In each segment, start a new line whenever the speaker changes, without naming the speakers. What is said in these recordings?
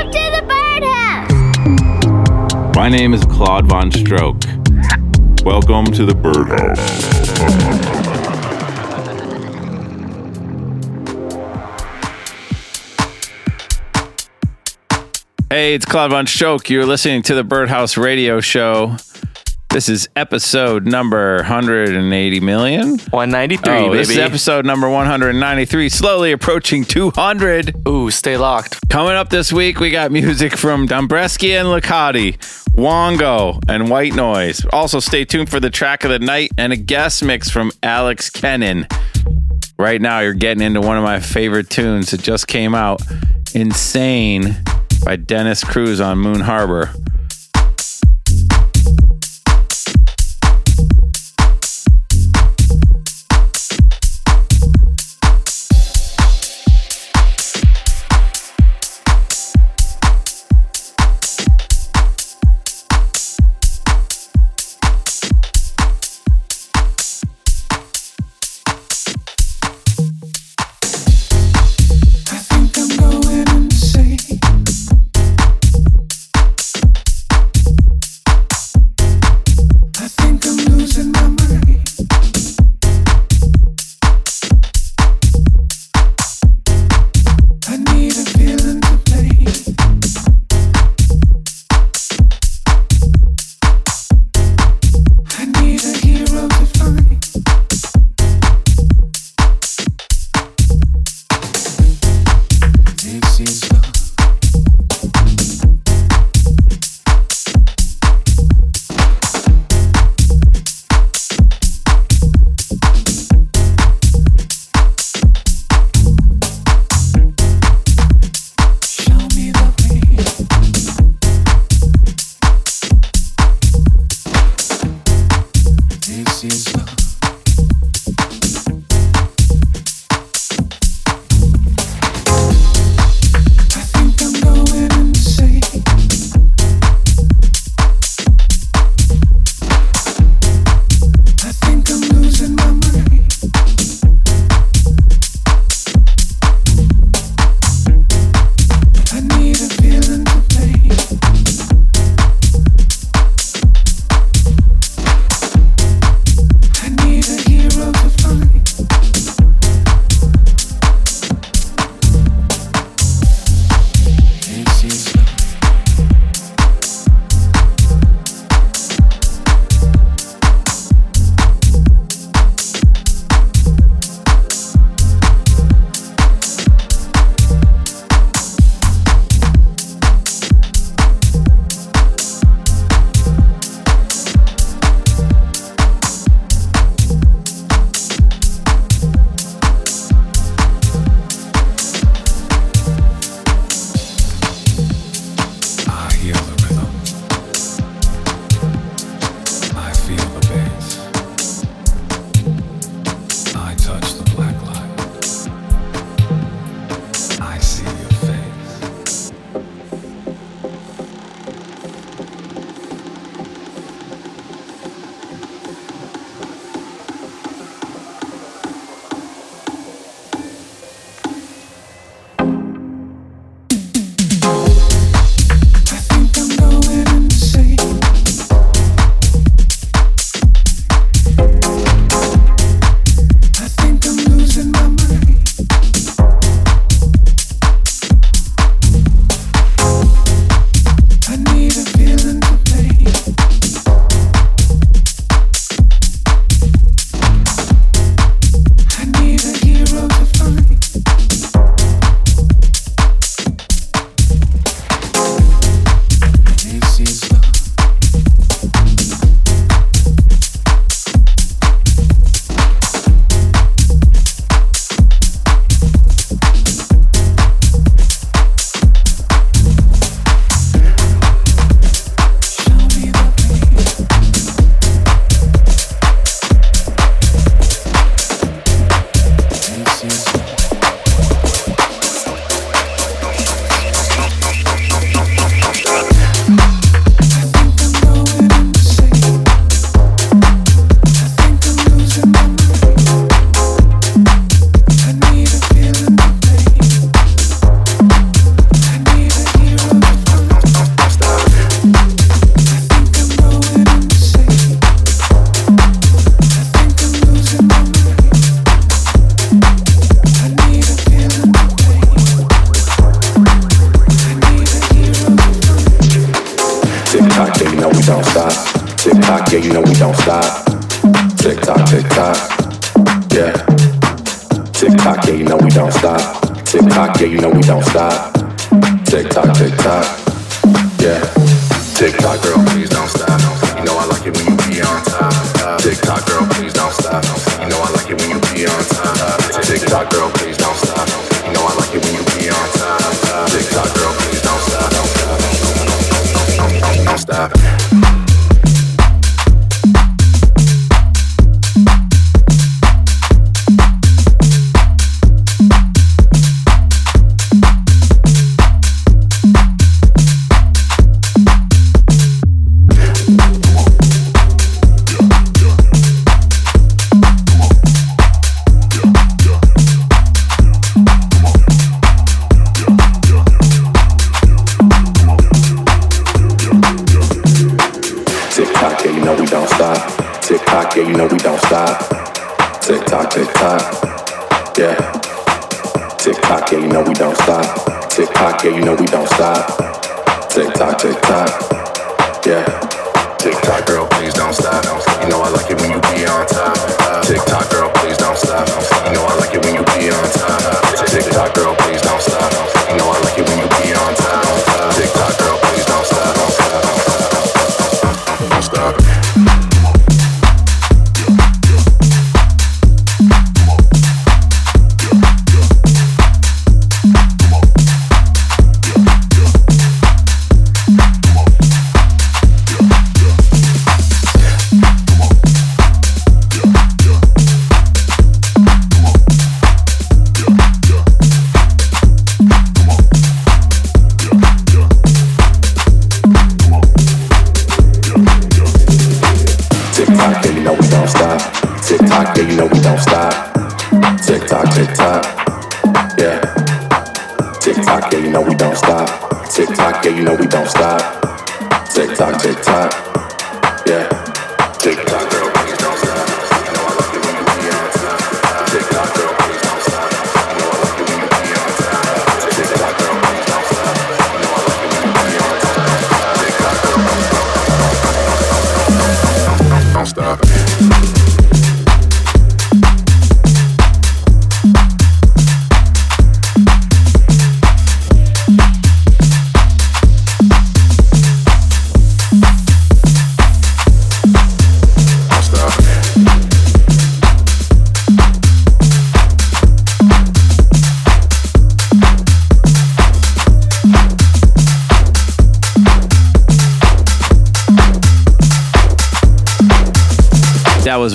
Welcome to the birdhouse.
My name is Claude Von Stroke. Welcome to the birdhouse. Hey, it's Claude Von Stroke. You're listening to the Birdhouse Radio Show. This is episode number 180 million.
193,
Oh, this is episode number 193, slowly approaching 200.
Ooh, stay locked.
Coming up this week, we got music from Dombresky and Licati, Wongo, and White Noise. Also, stay tuned for the track of the night and a guest mix from Alex Kennon. Right now, you're getting into one of my favorite tunes that just came out Insane by Dennis Cruz on Moon Harbor.
stop. Tick tock, yeah, you know we don't stop. Tick tock, tick tock.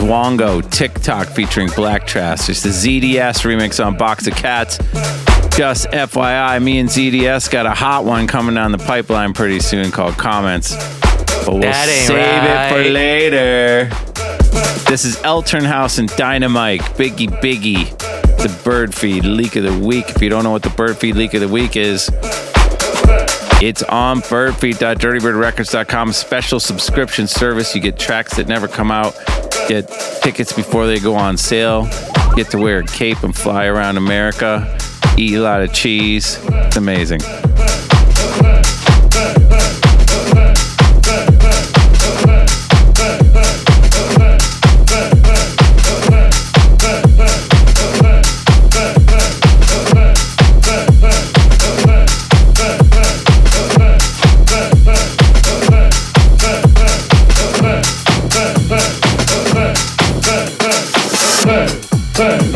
Wongo TikTok featuring Black Trash. It's the ZDS remix on Box of Cats. Just FYI, me and ZDS got a hot one coming down the pipeline pretty soon called Comments. But we'll save right. it for later. This is Eltern House and Dynamite, Biggie Biggie, the bird feed leak of the week. If you don't know what the bird feed leak of the week is, it's on birdfeed.dirtybirdrecords.com, special subscription service. You get tracks that never come out Get tickets before they go on sale. Get to wear a cape and fly around America. Eat a lot of cheese. It's amazing.
Hey!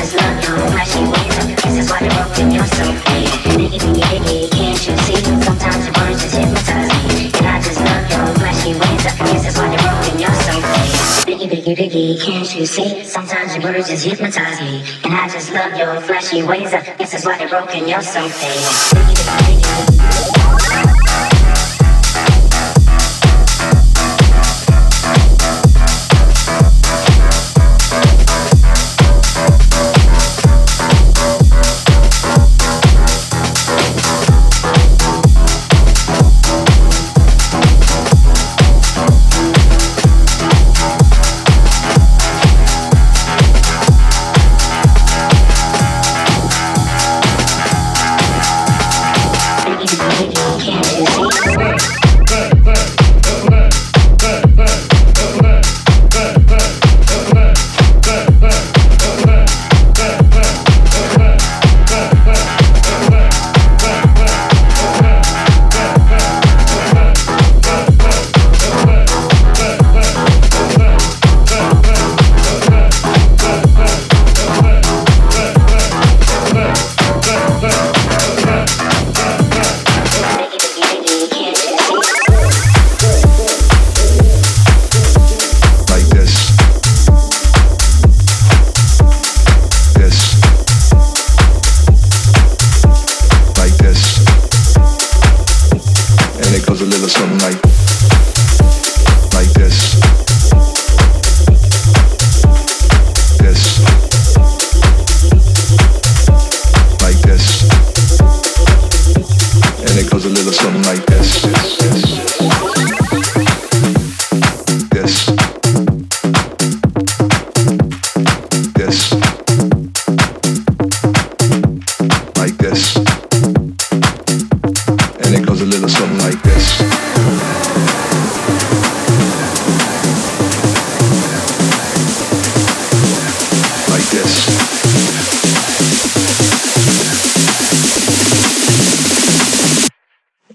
hypnotize me. And I just love your flashy ways. I guess that's why they're broken. You're so fake.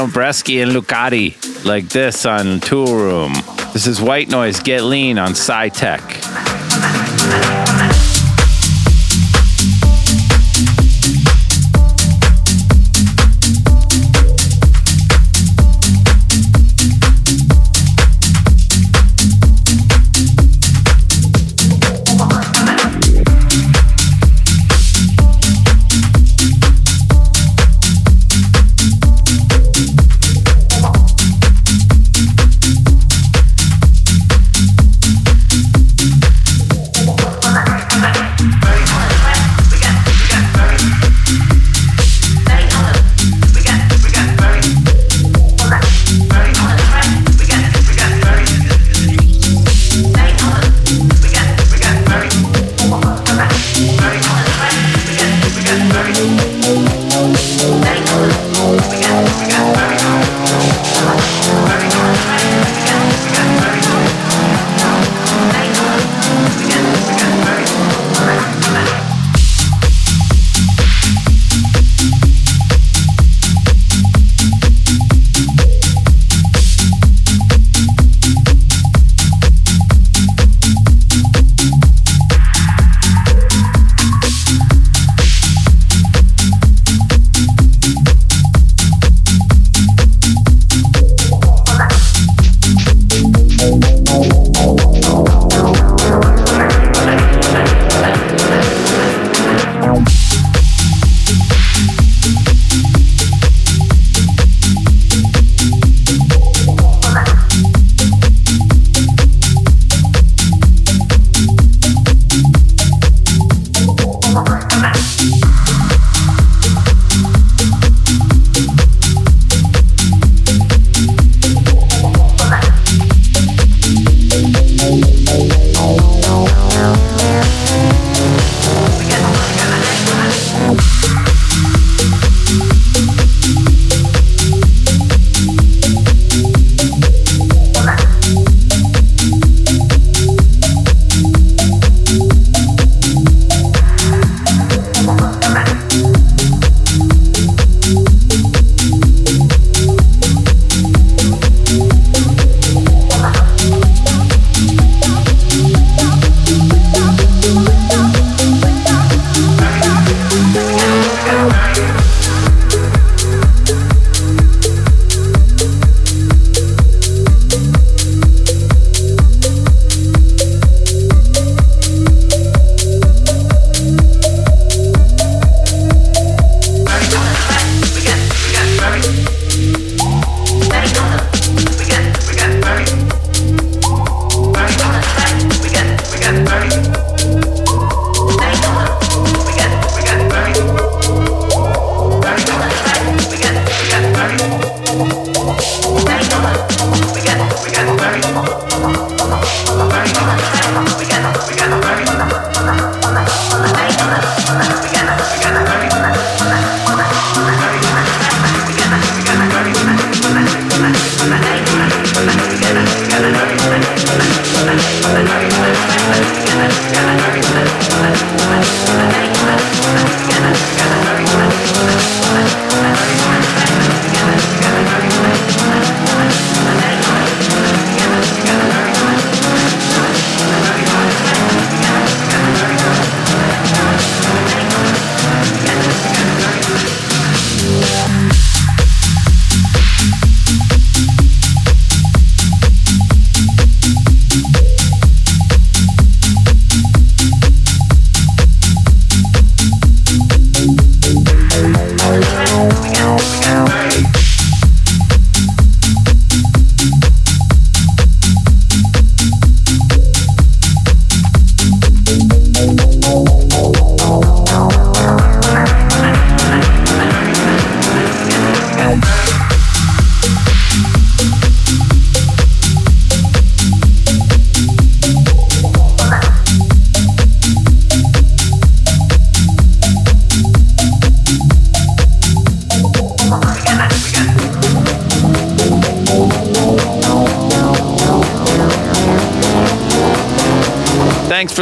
Dombresky and
Lucati, like this on Tool Room. This is White Noise Get Lean on SciTech.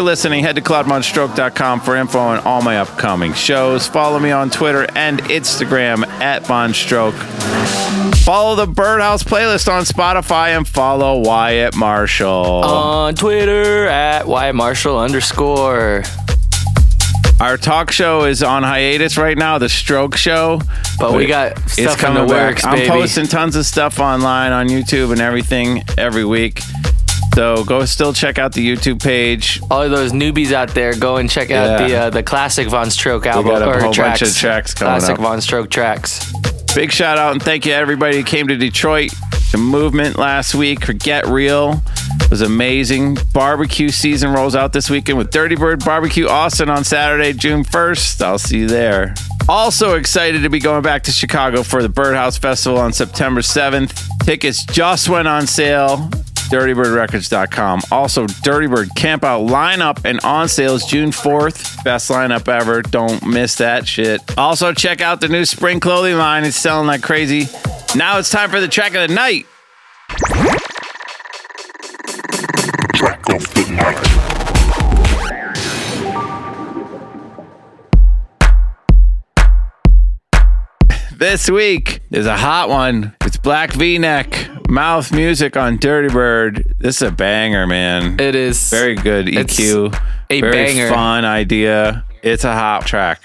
Listening. Head to claudevonstroke.com for info on all my upcoming shows. Follow me on Twitter and Instagram at VonStroke. Follow the Birdhouse playlist on Spotify and follow Wyatt Marshall.
On Twitter at Wyatt Marshall underscore.
Our talk show is on hiatus right now, the Stroke Show.
But we got
it's
in
coming back.
works,
I'm posting tons of stuff online on YouTube and everything every week. So go still check out the YouTube page.
All of those newbies out there, go and check out
Yeah.
the uh, the classic Von Stroke album
got a
or
whole bunch
tracks.
of tracks coming
classic
up.
Von Stroke tracks.
Big shout out and thank you to everybody who came to Detroit. The movement last week for Get Real It was amazing. Barbecue season rolls out this weekend with Dirty Bird Barbecue Austin on Saturday, June 1st. I'll see you there. Also excited to be going back to Chicago for the Birdhouse Festival on September 7th. Tickets just went on sale. DirtyBirdRecords.com. Also, Dirty Bird Camp Out lineup and on sales June 4th. Best lineup ever. Don't miss that shit. Also, check out the new spring clothing line. It's selling like crazy. Now it's time for the track of the night.
Track of the night.
This week is a hot one. It's Black V Neck, Mouth Music on Dirty Bird. This is a banger, man.
It is
Very good
It's
EQ.
a
Very
banger.
fun idea. It's a hot track.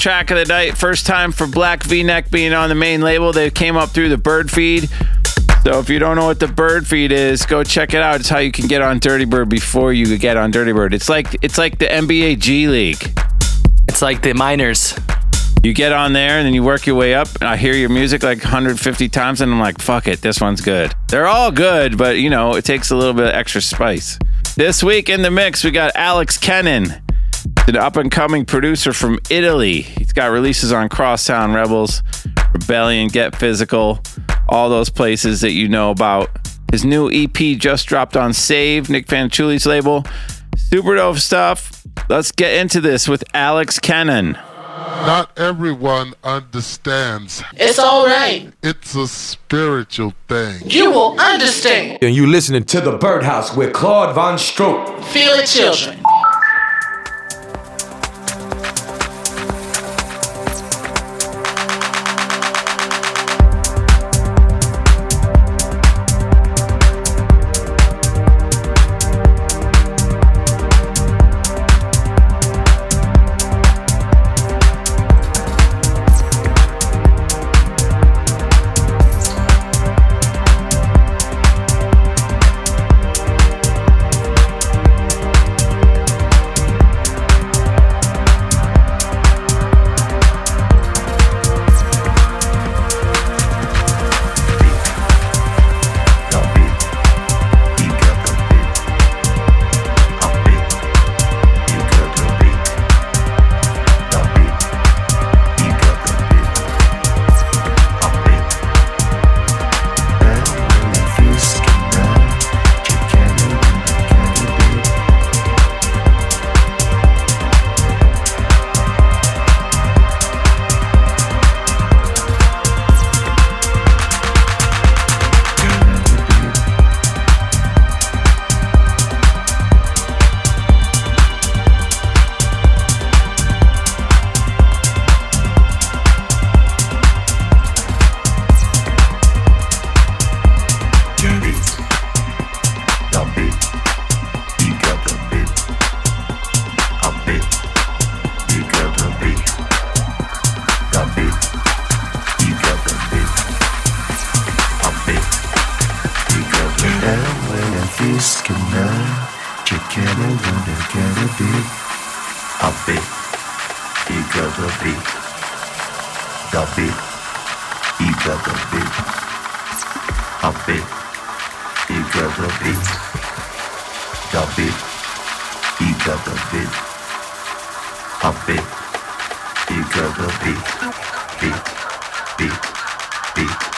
Track of the night. First time for Black V Neck being on the main label. They came up through the Bird Feed. So if you don't know what the Bird Feed is, go check it out. It's how you can get on Dirty Bird before you get on Dirty Bird. It's like it's like the NBA G League.
It's like the miners.
You get on there and then you work your way up. And I hear your music like 150 times, and I'm like, fuck it, this one's good. They're all good, but you know, it takes a little bit of extra spice. This week in the mix, we got Alex Kennon, an up and coming producer from Italy. He's got releases on Crosstown Rebels, Rebellion, Get Physical, all those places that you know about. His new EP just dropped on Save, Nick Fanciulli's label. Super dope stuff. Let's get into this with Alex Kennon.
Not everyone understands.
It's all right.
It's a spiritual thing.
You will understand.
And you listening to the Birdhouse with Claude Von Stroke.
Feel it, children. beat. Beat. You got the beat. The beat. You got the beat. A beat. You got the beat. Beat. Beat. Beat. beat.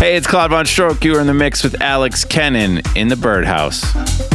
Hey, it's Claude VonStroke. You are in the mix with Alex Kennon in the Birdhouse.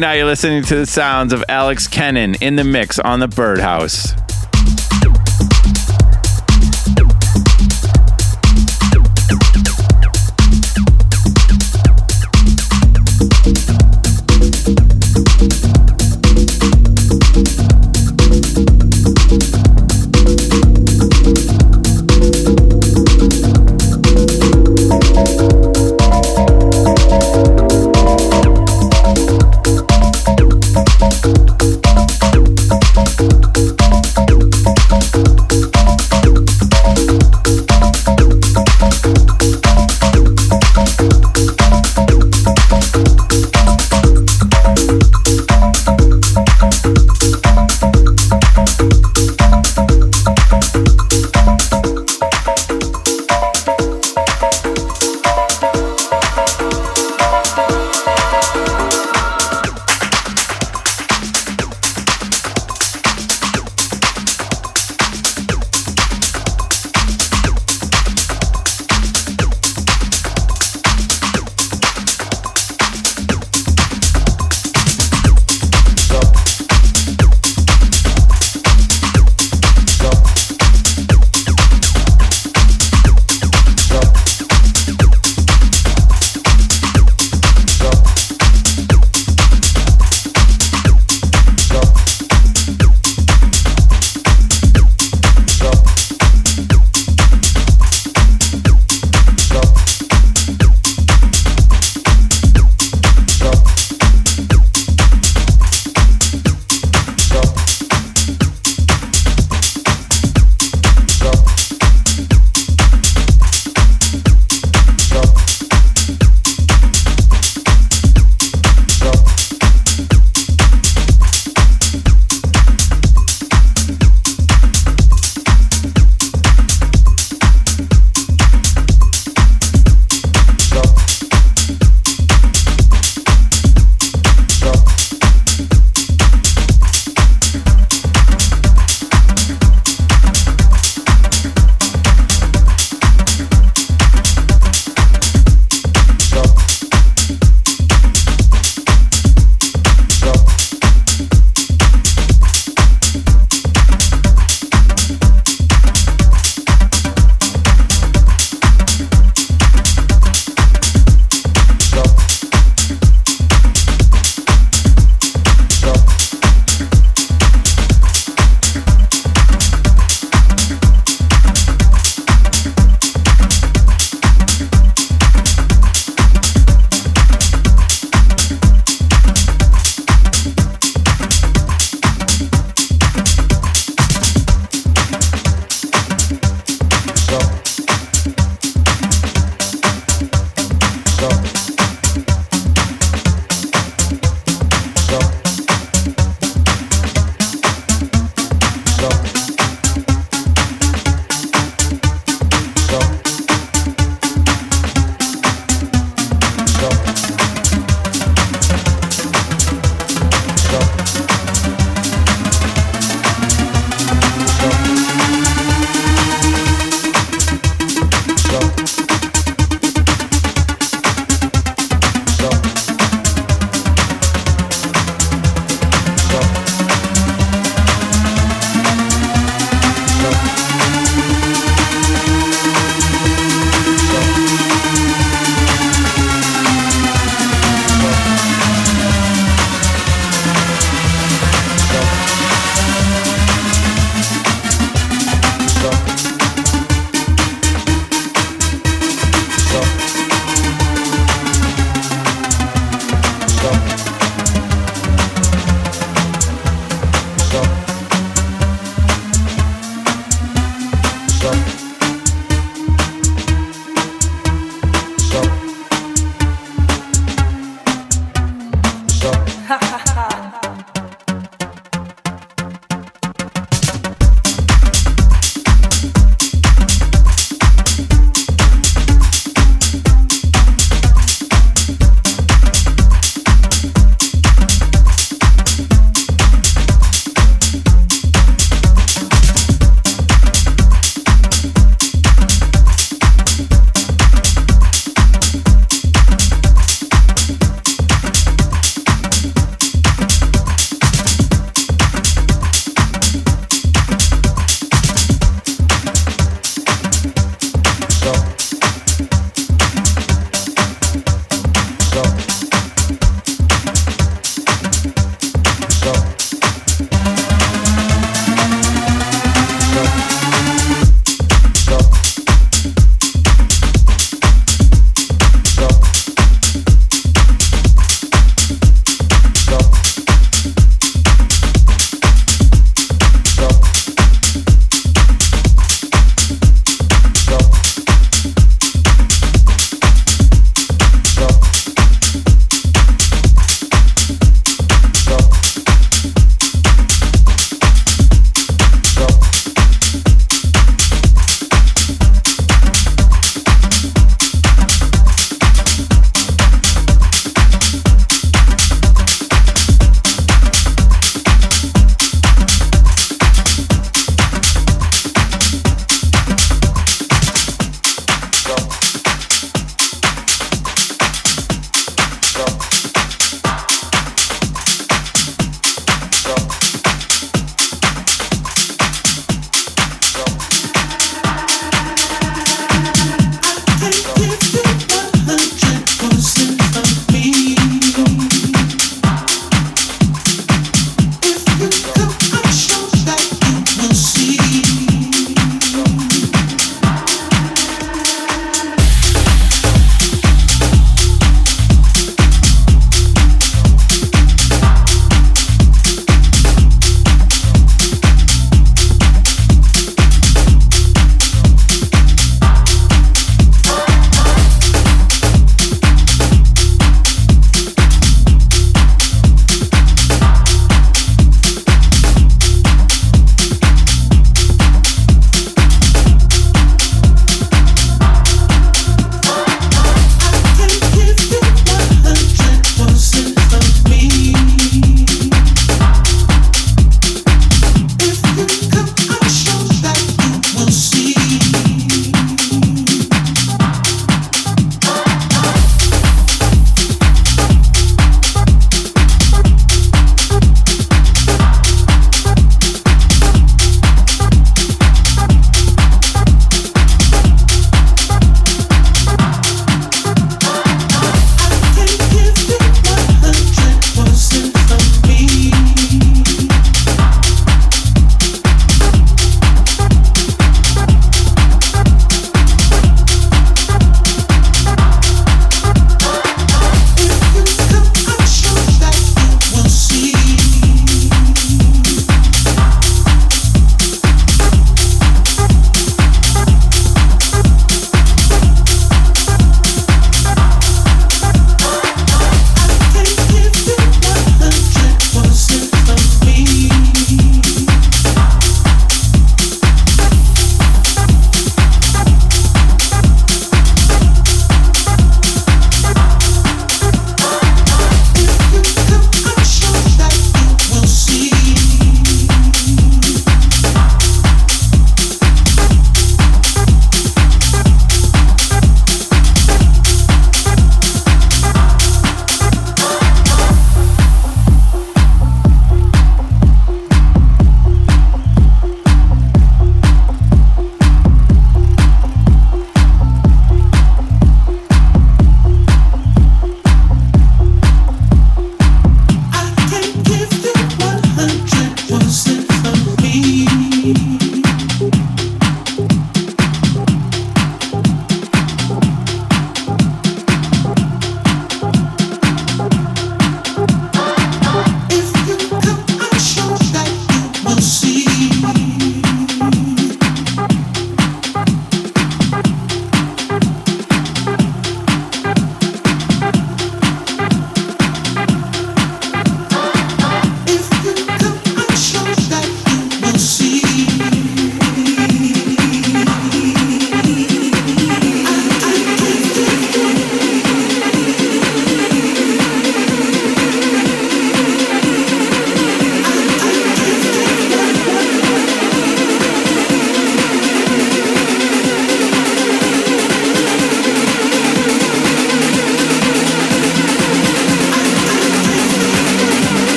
Right now, you're listening to the sounds of Alex Kennon in the mix on the Birdhouse.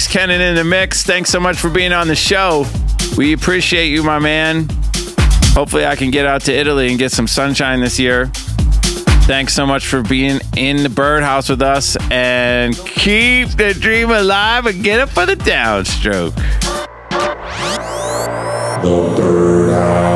Alex Kennon in the mix. Thanks so much for being on the show. We appreciate you, my man. Hopefully, I can get out to Italy and get some sunshine this year. Thanks so much for being in the birdhouse with us and keep the dream alive and get up for the downstroke.
The Birdhouse.